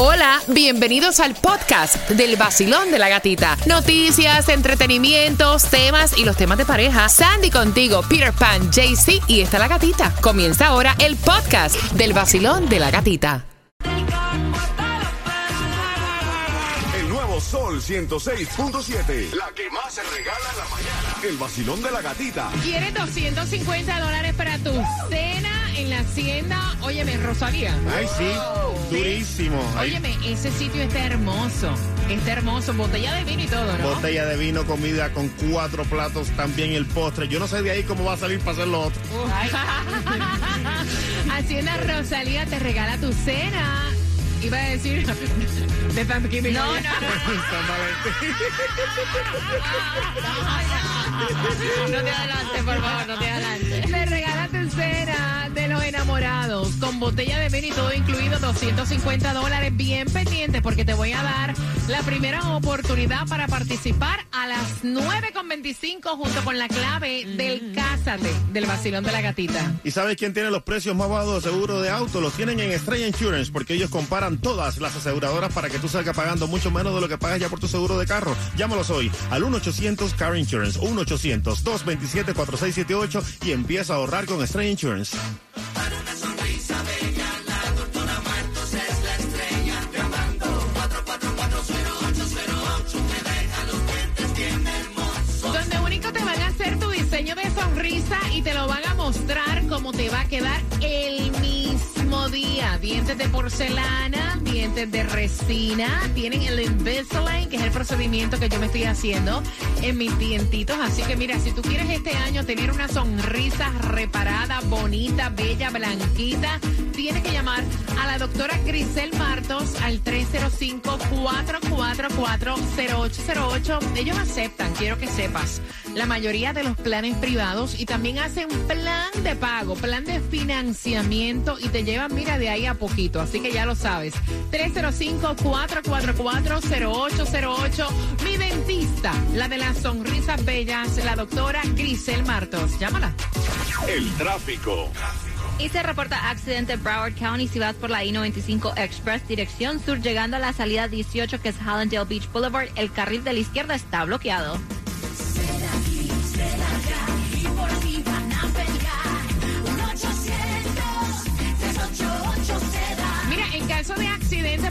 Hola, bienvenidos al podcast del vacilón de la gatita. Noticias, entretenimientos, temas y los temas de pareja. Sandy contigo, Peter Pan, JC y está la gatita. Comienza ahora el podcast del vacilón de la gatita. El nuevo Sol 106.7. La que más se regala en la mañana. El vacilón de la gatita. ¿Quieres 250 dólares para tu cena en la hacienda? Óyeme, Rosalía. Ay, sí, durísimo. Ay, Óyeme, ese sitio está hermoso. Está hermoso. Botella de vino y todo, ¿no? Botella de vino, comida con cuatro platos, también el postre. Yo no sé de ahí cómo va a salir para hacer lo otro. Hacienda Rosalía te regala tu cena. Iba a decir de Thanksgiving. No, no, San Valentín. No te adelante, por favor, no te adelante. Enamorados con botella de vino y todo incluido, 250 dólares. Bien pendiente porque te voy a dar la primera oportunidad para participar a las 9.25 junto con la clave del Cásate del vacilón de la gatita. ¿Y sabes quién tiene los precios más bajos de seguro de auto? Los tienen en Estrella Insurance porque ellos comparan todas las aseguradoras para que tú salgas pagando mucho menos de lo que pagas ya por tu seguro de carro. Llámalos hoy al 1-800 Car Insurance, 1-800-227-4678 y empieza a ahorrar con Estrella Insurance. Cómo te va Dientes de porcelana, dientes de resina, tienen el Invisalign, que es el procedimiento que yo me estoy haciendo en mis dientitos. Así que mira, si tú quieres este año tener una sonrisa reparada, bonita, bella, blanquita, tienes que llamar a la doctora Grisel Martos al 305-444-0808. Ellos aceptan, quiero que sepas, la mayoría de los planes privados y también hacen plan de pago, plan de financiamiento y te llevan, mira, de ahí a poquito. Así que ya lo sabes. 305-444-0808. Mi dentista, la de las sonrisas bellas, la doctora Grisel Martos. Llámala. El tráfico. Y se reporta accidente en Broward County si vas por la I-95 Express dirección sur llegando a la salida 18 que es Hallandale Beach Boulevard. El carril de la izquierda está bloqueado.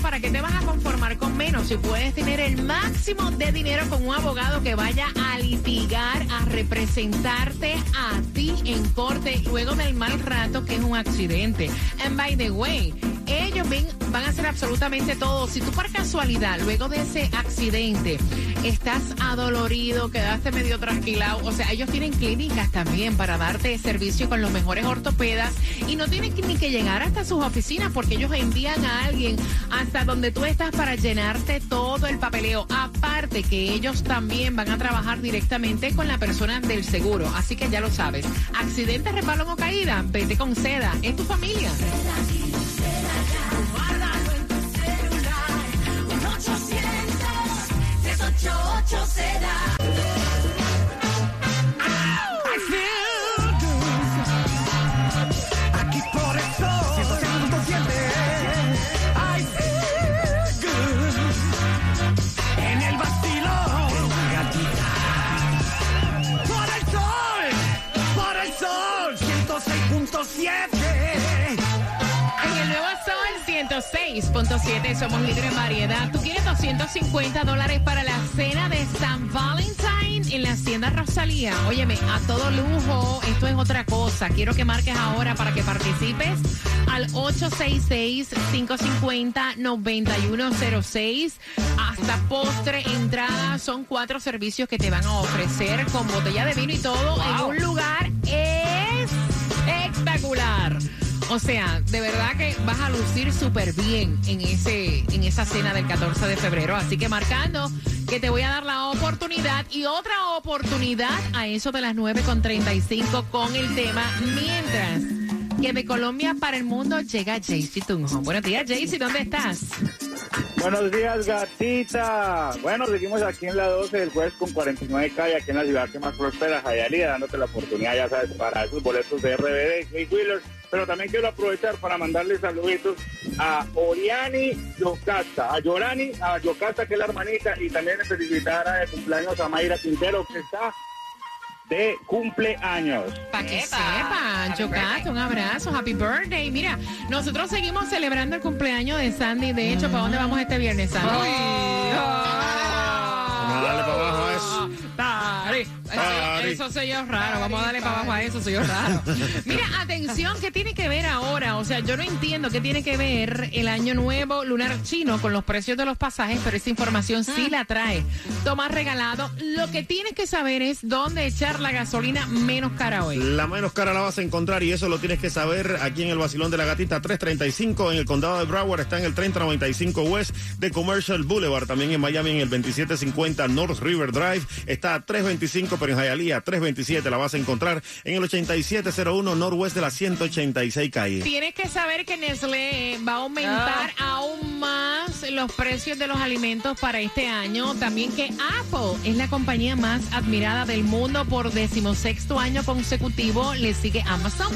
¿Para qué te vas a conformar con menos? Si puedes tener el máximo de dinero con un abogado que vaya a litigar, a representarte a ti en corte luego del mal rato que es un accidente. And by the way, ellos ven- van a hacer absolutamente todo. Si tú por casualidad, luego de ese accidente, estás adolorido, quedaste medio trasquilado, o sea, ellos tienen clínicas también para darte servicio con los mejores ortopedas y no tienen ni que llegar hasta sus oficinas porque ellos envían a alguien hasta donde tú estás para llenarte todo el papeleo. Aparte que ellos también van a trabajar directamente con la persona del seguro. Así que ya lo sabes. Accidente, resbalón o caída, vete con seda. Es tu familia. Aquí 106.7 somos líderes en variedad. ¿Tú quieres 250 dólares para la cena de San Valentín en la Hacienda Rosalía? Óyeme, a todo lujo, esto es otra cosa. Quiero que marques ahora para que participes al 866-550-9106. Hasta postre, entrada, son cuatro servicios que te van a ofrecer con botella de vino y todo en un lugar espectacular. O sea, de verdad que vas a lucir súper bien en ese, en esa cena del 14 de febrero. Así que marcando que te voy a dar la oportunidad y otra oportunidad a eso de las 9.35 con el tema mientras que de Colombia para el mundo llega Jaycee Tunjo. Buenos días, Jaycee, ¿dónde estás? Buenos días, gatita. Bueno, seguimos aquí en la 12 del jueves con 49K y aquí en la ciudad que más prospera, Jayalía, dándote la oportunidad, ya sabes, para esos boletos de RBD, Jay Wheeler, pero también quiero aprovechar para mandarle saluditos a Oriani Yocasta, a Yorani, a Yocasta, que es la hermanita, y también felicitar a de cumpleaños a Mayra Quintero, que está de cumpleaños. Para que Epa. sepan, birthday. un abrazo, happy birthday. Mira, nosotros seguimos celebrando el cumpleaños de Sandy. De hecho, ¿para dónde vamos este viernes, Sandy? Vamos eso soy yo raro. Vamos a darle para abajo a eso, soy yo raro. Mira, atención, ¿qué tiene que ver ahora? O sea, yo no entiendo qué tiene que ver el año nuevo lunar chino con los precios de los pasajes, pero esa información sí la trae. Tomás regalado. Lo que tienes que saber es dónde echar la gasolina menos cara hoy. La menos cara la vas a encontrar y eso lo tienes que saber aquí en el Basilón de la Gatita 335 en el condado de Broward, está en el 3095 West de Commercial Boulevard, también en Miami en el 2750 North River Drive, está a 325 pero en Hialeah 327 la vas a encontrar en el 8701 Northwest de la 186 calle. Tienes que saber que Nestlé va a aumentar aún más los precios de los alimentos para este año. También que Apple es la compañía más admirada del mundo por decimosexto año consecutivo. Le sigue Amazon,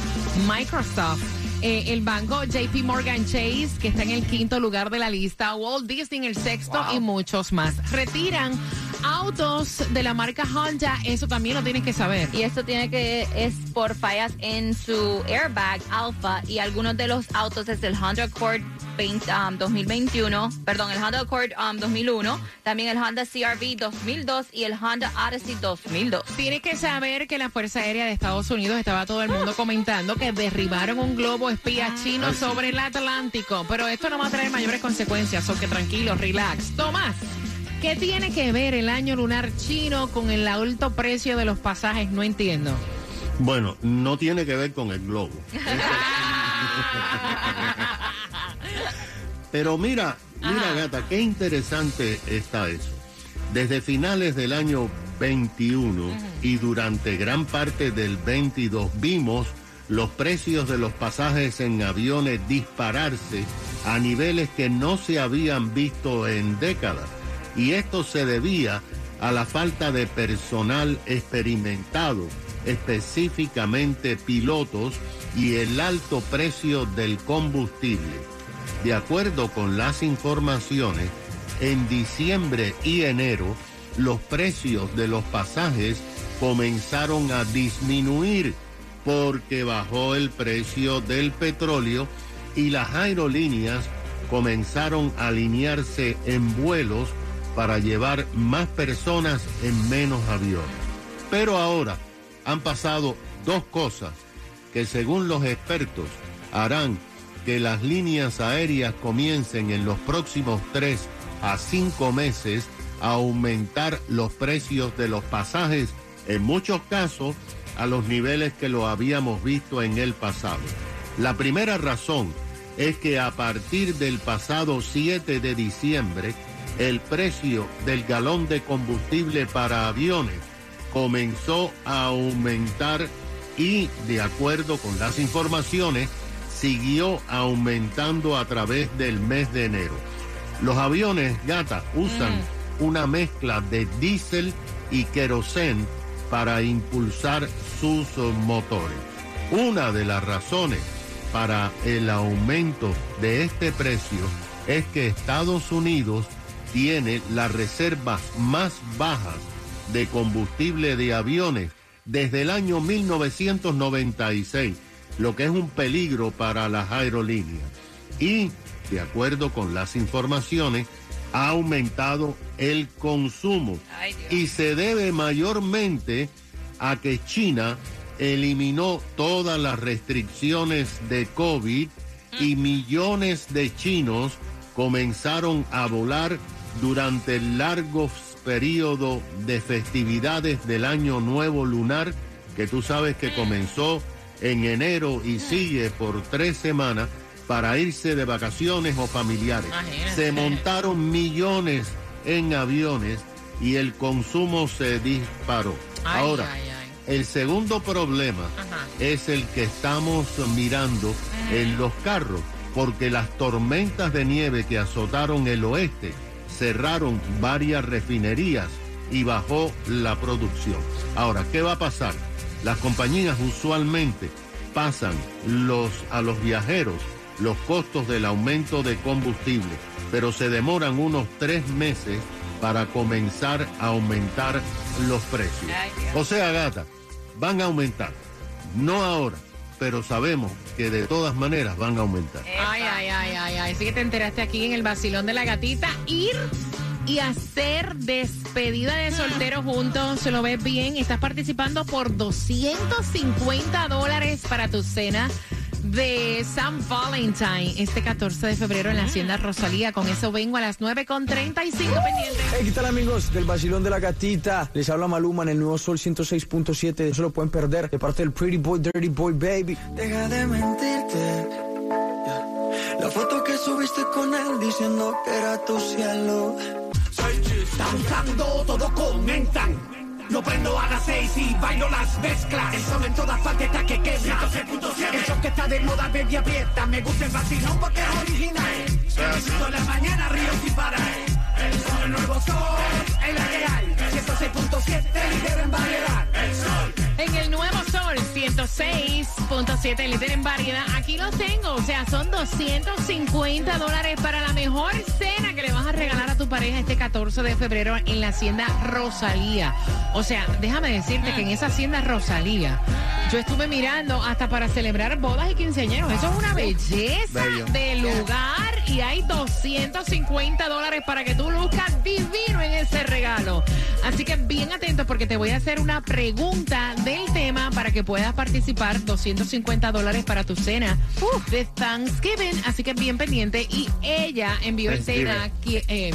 Microsoft. eh, el banco JP Morgan Chase, que está en el quinto lugar de la lista, Walt Disney en el sexto y muchos más. Retiran autos de la marca Honda, eso también lo tienes que saber. Y esto tiene que es por fallas en su airbag Alpha y algunos de los autos es el Honda Accord 20, um, 2021, perdón, el Honda Accord um, 2001, también el Honda CRV 2002 y el Honda Odyssey 2002. Tienes que saber que la Fuerza Aérea de Estados Unidos estaba todo el mundo comentando que derribaron un globo espía chino sobre el Atlántico, pero esto no va a traer mayores consecuencias, o que tranquilo, relax. Tomás, ¿qué tiene que ver el año lunar chino con el alto precio de los pasajes? No entiendo. Bueno, no tiene que ver con el globo. Pero mira, mira gata, qué interesante está eso. Desde finales del año 21 y durante gran parte del 22 vimos los precios de los pasajes en aviones dispararse a niveles que no se habían visto en décadas. Y esto se debía a la falta de personal experimentado, específicamente pilotos, y el alto precio del combustible. De acuerdo con las informaciones, en diciembre y enero los precios de los pasajes comenzaron a disminuir porque bajó el precio del petróleo y las aerolíneas comenzaron a alinearse en vuelos para llevar más personas en menos aviones. Pero ahora han pasado dos cosas que según los expertos harán que las líneas aéreas comiencen en los próximos tres a cinco meses a aumentar los precios de los pasajes, en muchos casos a los niveles que lo habíamos visto en el pasado. La primera razón es que a partir del pasado 7 de diciembre, el precio del galón de combustible para aviones comenzó a aumentar y, de acuerdo con las informaciones, siguió aumentando a través del mes de enero. Los aviones Gata usan una mezcla de diésel y querosén para impulsar sus motores. Una de las razones para el aumento de este precio es que Estados Unidos tiene las reservas más bajas de combustible de aviones desde el año 1996, lo que es un peligro para las aerolíneas. Y, de acuerdo con las informaciones, ha aumentado el consumo. Ay, y se debe mayormente a que China eliminó todas las restricciones de COVID y millones de chinos comenzaron a volar durante el largo periodo de festividades del Año Nuevo Lunar, que tú sabes que comenzó en enero y sigue por tres semanas para irse de vacaciones o familiares. Se montaron millones en aviones y el consumo se disparó. Ahora, el segundo problema es el que estamos mirando en los carros, porque las tormentas de nieve que azotaron el oeste cerraron varias refinerías y bajó la producción. Ahora, ¿qué va a pasar? Las compañías usualmente traspasan los, a los viajeros los costos del aumento de combustible, pero se demoran unos tres meses para comenzar a aumentar los precios. O sea, gata, van a aumentar. No ahora, pero sabemos que de todas maneras van a aumentar. Ay, ay, ay, ay, ay. Así que te enteraste aquí en el vacilón de la gatita. Ir y hacer despedida de soltero juntos. Se lo ves bien. Estás participando por 250 dólares para tu cena de San Valentine este 14 de febrero en la Hacienda Rosalía. Con eso vengo a las 9.35 pendientes. Hey, ¿qué tal amigos del Basilón de la Gatita? Les habla Maluma en el nuevo Sol 106.7. No se lo pueden perder de parte del Pretty Boy, Dirty Boy, Baby. Deja de mentirte. La foto que subiste con él diciendo que era tu cielo. Danzando, todo comentan. Lo prendo a las seis y bailo las mezclas. El sol en todas está que quema. El show que está de moda, baby aprieta. Me gusta el vacilón porque es original. En la mañana, río sin parar. El sol, el nuevo sol, en la real. 106.7, líder en variedad. El sol. En el nuevo Sol 106.7 líder en variedad. Aquí lo tengo. O sea, son 250 dólares para la mejor cena pareja este 14 de febrero en la Hacienda Rosalía. O sea, déjame decirte que en esa Hacienda Rosalía yo estuve mirando hasta para celebrar bodas y quinceañeros. Eso es una belleza Bello. de lugar y hay 250 dólares para que tú luzcas divino en ese regalo. Así que bien atentos porque te voy a hacer una pregunta del tema para que puedas participar. 250 dólares para tu cena de Thanksgiving. Así que bien pendiente. Y ella envió el tema que,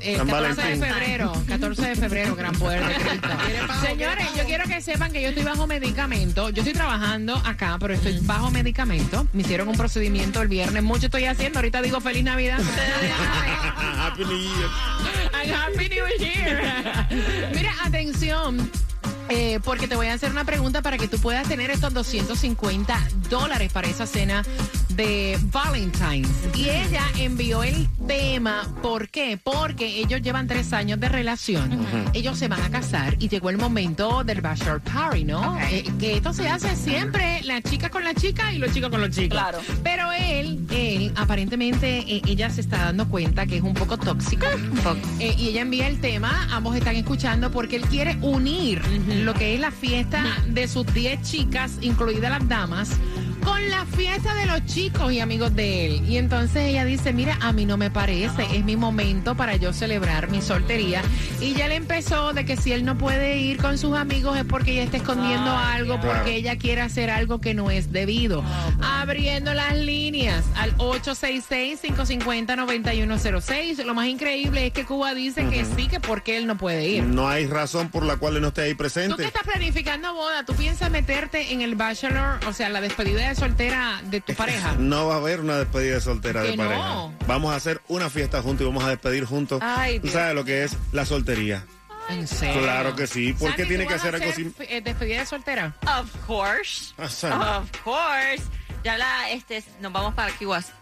eh, el San 14 de febrero, 14 de febrero, gran poder de Cristo. Señores, yo quiero que sepan que yo estoy bajo medicamento. Yo estoy trabajando acá, pero estoy bajo medicamento. Me hicieron un procedimiento el viernes. Mucho estoy haciendo. Ahorita digo feliz Navidad. Happy New Year. And Happy New Year. Mira, atención. Eh, porque te voy a hacer una pregunta para que tú puedas tener estos 250 dólares para esa cena de Valentine's. Y ella envió el tema. ¿Por qué? Porque ellos llevan tres años de relación. Ellos se van a casar y llegó el momento del bachelor party, ¿no? Eh, que esto se hace siempre la chica con la chica y los chicos con los chicos. Claro. Pero él, él, aparentemente, eh, ella se está dando cuenta que es un poco tóxico. Eh, y ella envía el tema, ambos están escuchando porque él quiere unir lo que es la fiesta de sus 10 chicas, incluidas las damas, con la fiesta de los chicos y amigos de él. Y entonces ella dice, mira, a mí no me parece, es mi momento para yo celebrar mi soltería. Y ya le empezó de que si él no puede ir con sus amigos es porque ella está escondiendo algo, porque ella quiere hacer algo que no es debido. Abriendo las líneas al 866-550-9106. Lo más increíble es que Cuba dice que sí, que porque él no puede ir. No hay razón por la cual él no esté ahí Tú que presente. estás planificando boda, ¿tú piensas meterte en el bachelor, o sea, la despedida de soltera de tu pareja? No va a haber una despedida de soltera de no. pareja. Vamos a hacer una fiesta juntos y vamos a despedir juntos. Ay, Tú sabes lo que es la soltería. ¿En serio? Claro que sí. ¿Por qué Sandy, tiene ¿tú que hacer algo sin- eh, despedida de soltera? Of course. Ah. Of course. Ya la, este, nos vamos para Kiwas.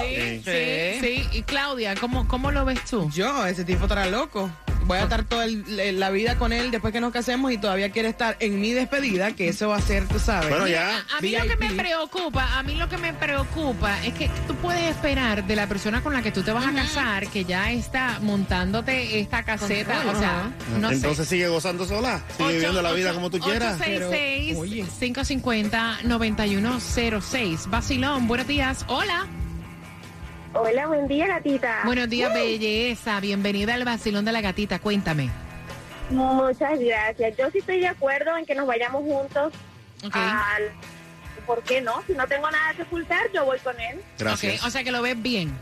Sí, Sí. sí, sí. Y Claudia, ¿cómo, cómo lo ves tú? Yo, ese tipo estará loco. Voy a estar toda el- la vida con él después que nos casemos y todavía quiere estar en mi despedida, que eso va a ser, tú sabes. Bueno, ya. a, a mí lo que me preocupa, a mí lo que me preocupa es que tú puedes esperar de la persona con la que tú te vas a casar que ya está montándote esta caseta, o sea, no sé. Entonces sigue gozando sola. Sigue viviendo la vida como tú quieras. 866-550-9106. Basilón, buenos días. Hola. Hola, buen día, gatita. Buenos días, belleza. Bienvenida al Basilón de la Gatita. Cuéntame. Muchas gracias. Yo sí estoy de acuerdo en que nos vayamos juntos al... ¿Por qué no? Si no tengo nada que ocultar, yo voy con él. Gracias. Ok, O sea que lo ves bien.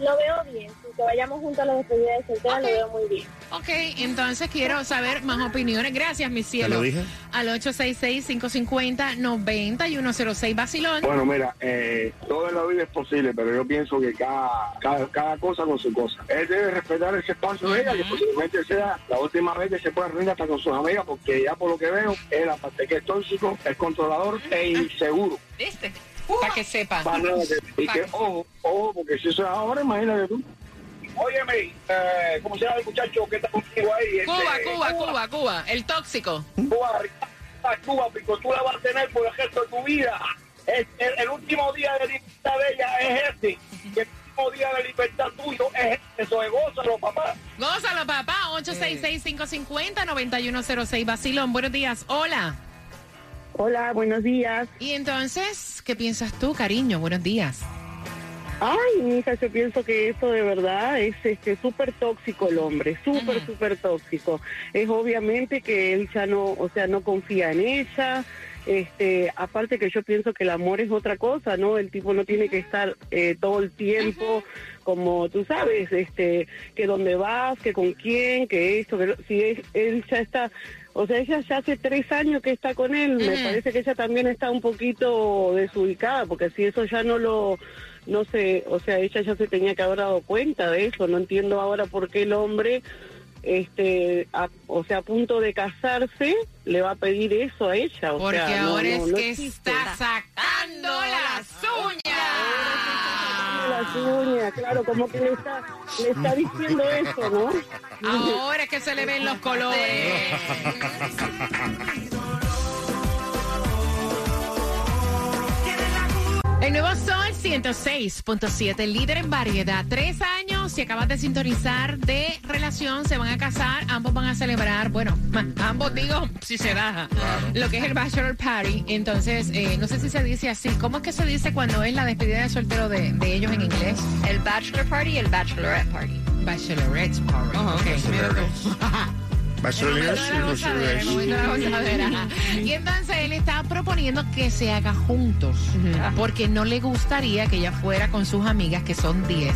Lo veo bien. Si que vayamos juntos a la despedida de soltera, lo veo muy bien. Ok, entonces quiero saber más opiniones. Gracias, mi cielo. lo dije. Al 866-550-9106. Basilón. Bueno, mira, eh, todo en la vida es posible, pero yo pienso que cada, cada, cada cosa con su cosa. Él debe respetar ese espacio de ella, que posiblemente sea la última vez que se pueda reunir hasta con sus amigas, porque ya por lo que veo, él aparte que es tóxico, es controlador e inseguro. ¿Viste? Para que sepan. Y que, ojo, ojo, porque si eso es ahora, imagínate tú. Óyeme, eh, ¿cómo se llama el muchacho que está contigo ahí? Este, Cuba, Cuba, Cuba, Cuba. El tóxico. Cuba, Cuba, porque tú la vas a tener por el resto de tu vida. El, el- el último día de libertad de ella es este. Y el último día de libertad tuyo es este. Eso es gózalo, papá. Gózalo, papá. 866-550-9106. Basilón, buenos días. Hola. Hola, buenos días. Y entonces, ¿qué piensas tú, cariño? Buenos días. Ay, mija, yo pienso que eso de verdad es este súper tóxico el hombre, súper, súper tóxico. Es obviamente que él ya no, o sea, no confía en ella. Este, aparte que yo pienso que el amor es otra cosa, ¿no? El tipo no tiene que estar eh, todo el tiempo como tú sabes, este, que dónde vas, que con quién, que esto, que lo- si él, él ya está, o sea, ella ya hace tres años que está con él, me parece que ella también está un poquito desubicada, porque si eso ya no lo, no sé, o sea, ella ya se tenía que haber dado cuenta de eso, no entiendo ahora por qué el hombre, este, a- o sea, a punto de casarse, le va a pedir eso a ella, o Porque sea, ahora no- es no que existe. está sacando las las claro, como que le está, le está diciendo eso, ¿no? Ahora es que se le ven los colores. El nuevo Sol 106.7, líder en variedad. Tres años, si acabas de sintonizar de relación, se van a casar, ambos van a celebrar, bueno, ambos digo, si se da, lo que es el Bachelor Party. Entonces, eh, no sé si se dice así. ¿Cómo es que se dice cuando es la despedida de soltero de, de ellos en inglés? El Bachelor Party y el Bachelorette Party. Bachelorette Party. ok. Bachelor, De la gozadera. Y entonces él está proponiendo que se haga juntos, porque no le gustaría que ella fuera con sus amigas, que son 10,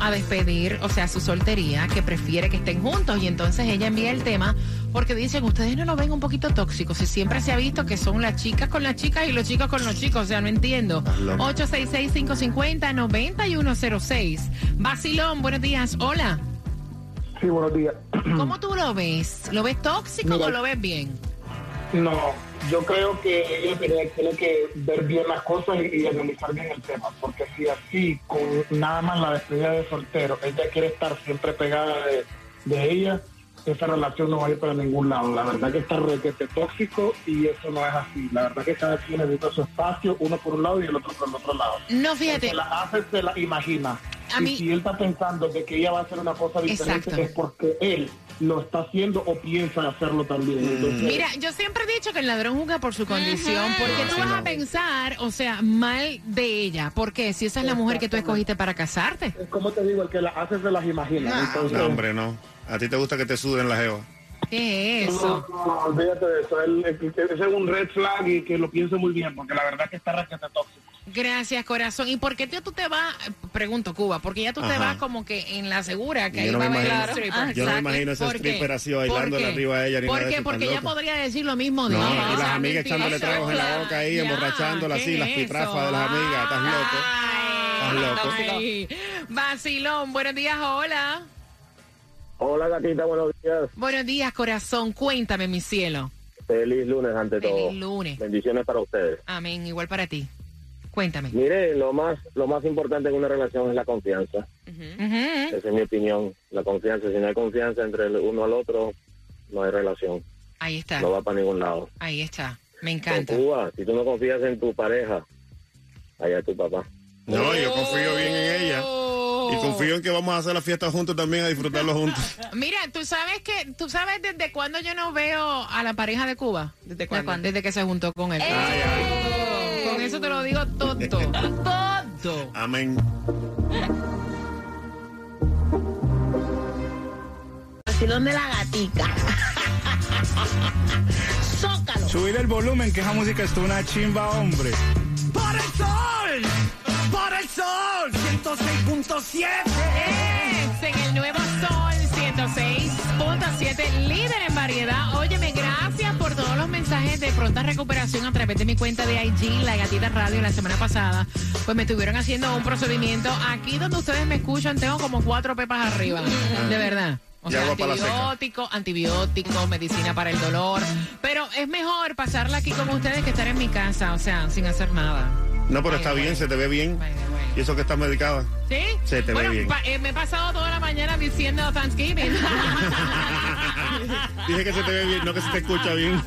a despedir, o sea, su soltería, que prefiere que estén juntos. Y entonces ella envía el tema porque dicen, ustedes no lo ven un poquito tóxico, si siempre se ha visto que son las chicas con las chicas y los chicos con los chicos, o sea, no entiendo. 866-550-9106. Basilón, buenos días, hola. Sí, buenos días. ¿Cómo tú lo ves? ¿Lo ves tóxico Mira. o lo ves bien? No, yo creo que ella tiene, tiene que ver bien las cosas y, y analizar bien el tema, porque si así, con nada más la despedida de soltero, ella quiere estar siempre pegada de, de ella, esa relación no va a ir para ningún lado. La verdad que está requete tóxico y eso no es así. La verdad que cada quien necesita su espacio, uno por un lado y el otro por el otro lado. No, fíjate. La hace, se la imagina. A mí- si él está pensando de que ella va a hacer una cosa diferente, Exacto. es porque él lo está haciendo o piensa hacerlo también. Entonces, Mira, yo siempre he dicho que el ladrón juzga por su condición, porque tú vas a pensar, o sea, mal de ella. ¿Por qué? Si esa es la mujer que tú escogiste para casarte. es como te digo, el que las hace se las imagina. Entonces, No, hombre, no. A ti te gusta que te suden la jeva. ¿Qué es no, eso? no, olvídate de eso. Ese es un red flag y que lo piense muy bien, porque la verdad que está requete tóxico. Gracias, corazón. ¿Y por qué tú te vas? Pregunto, Cuba, porque ya tú te vas como que en la segura, que Yo ahí no va a me bailar imagino- stripper. yo no me imagino ese ¿Por qué? stripper así ¿Por bailándole qué? arriba a ella ni ¿Por nada de qué? eso, Porque ella loco. podría decir lo mismo de No, ella. y las amigas echándole tragos en la boca ahí, Ya, emborrachándola así, ¿qué las pitrafas de las amigas, estás loco. Estás loco. ay. Vacilón, buenos días, hola. Hola gatita, buenos días. Buenos días, corazón. Cuéntame, mi cielo. Feliz lunes ante Feliz todo. lunes. Bendiciones para ustedes. Amén. Igual para ti. Cuéntame. Mire, lo más lo más importante en una relación es la confianza. Esa es mi opinión. La confianza. Si no hay confianza entre el uno al otro, no hay relación. Ahí está. No va para ningún lado. Ahí está. Me encanta. Cuba, si tú no confías en tu pareja, allá es tu papá. No, yo confío bien en ella. Y confío en que vamos a hacer la fiesta juntos también, a disfrutarlo juntos. Mira, tú sabes que, tú sabes desde cuándo yo no veo a la pareja de Cuba. ¿Desde cuándo? Desde que se juntó con él. Con eso te lo digo todo. todo. Amén. Vacilón de la gatica. Zócalo. Subir el volumen, que esa música es una chimba, hombre. Por el sol, por el sol, 106.7. Es en el nuevo Sol 106.7, líder en variedad. Óyeme, de pronta recuperación a través de mi cuenta de IG, La Gatita Radio, la semana pasada. Pues me estuvieron haciendo un procedimiento. Aquí donde ustedes me escuchan, tengo como cuatro pepas arriba. De verdad. O sea, antibiótico, antibiótico, medicina para el dolor. Pero es mejor pasarla aquí con ustedes que estar en mi casa, o sea, sin hacer nada. No, pero está bien, se te ve bien. ¿Y eso que estás medicada? ¿Sí? Se te ve bien. pa- eh, me he pasado toda la mañana diciendo Thanksgiving. Dije que se te ve bien, no que se te escucha bien.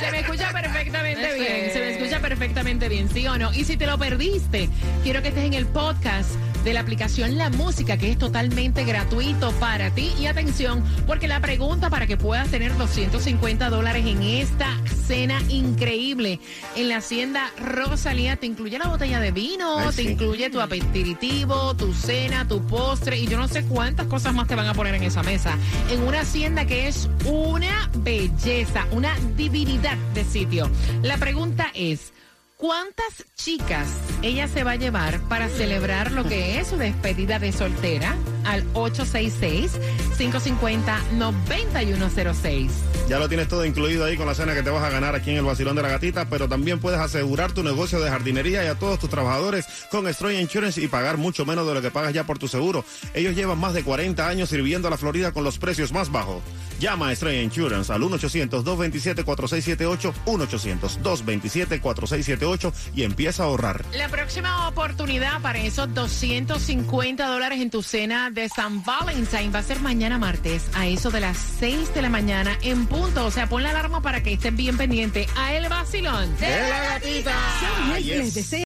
Se me escucha perfectamente bien, se me escucha perfectamente bien, ¿sí o no? Y si te lo perdiste, quiero que estés en el podcast de la aplicación La Música, que es totalmente gratuito para ti. Y atención, porque la pregunta para que puedas tener 250 dólares en esta cena increíble en la Hacienda Rosalía te incluye la botella de vino, Ay, te sí. incluye tu aperitivo, tu cena, tu postre y yo no sé cuántas cosas más te van a poner en esa mesa. En una hacienda que es una belleza, una divinidad de sitio. La pregunta es, ¿cuántas chicas ella se va a llevar para celebrar lo que es su despedida de soltera? Al 866-550-9106. Ya lo tienes todo incluido ahí con la cena que te vas a ganar aquí en el Basilón de la Gatita, pero también puedes asegurar tu negocio de jardinería y a todos tus trabajadores con Stroy Insurance y pagar mucho menos de lo que pagas ya por tu seguro. Ellos llevan más de 40 años sirviendo a la Florida con los precios más bajos. Llama a Stroy Insurance al 1-800-227-4678, 1-800-227-4678 y empieza a ahorrar. La próxima oportunidad para esos 250 dólares en tu cena de San Valentine va a ser mañana martes a eso de las 6 de la mañana en punto. O sea, pon la alarma para que estén bien pendientes a El Vacilón De la Gatita. Son Yes. miércoles de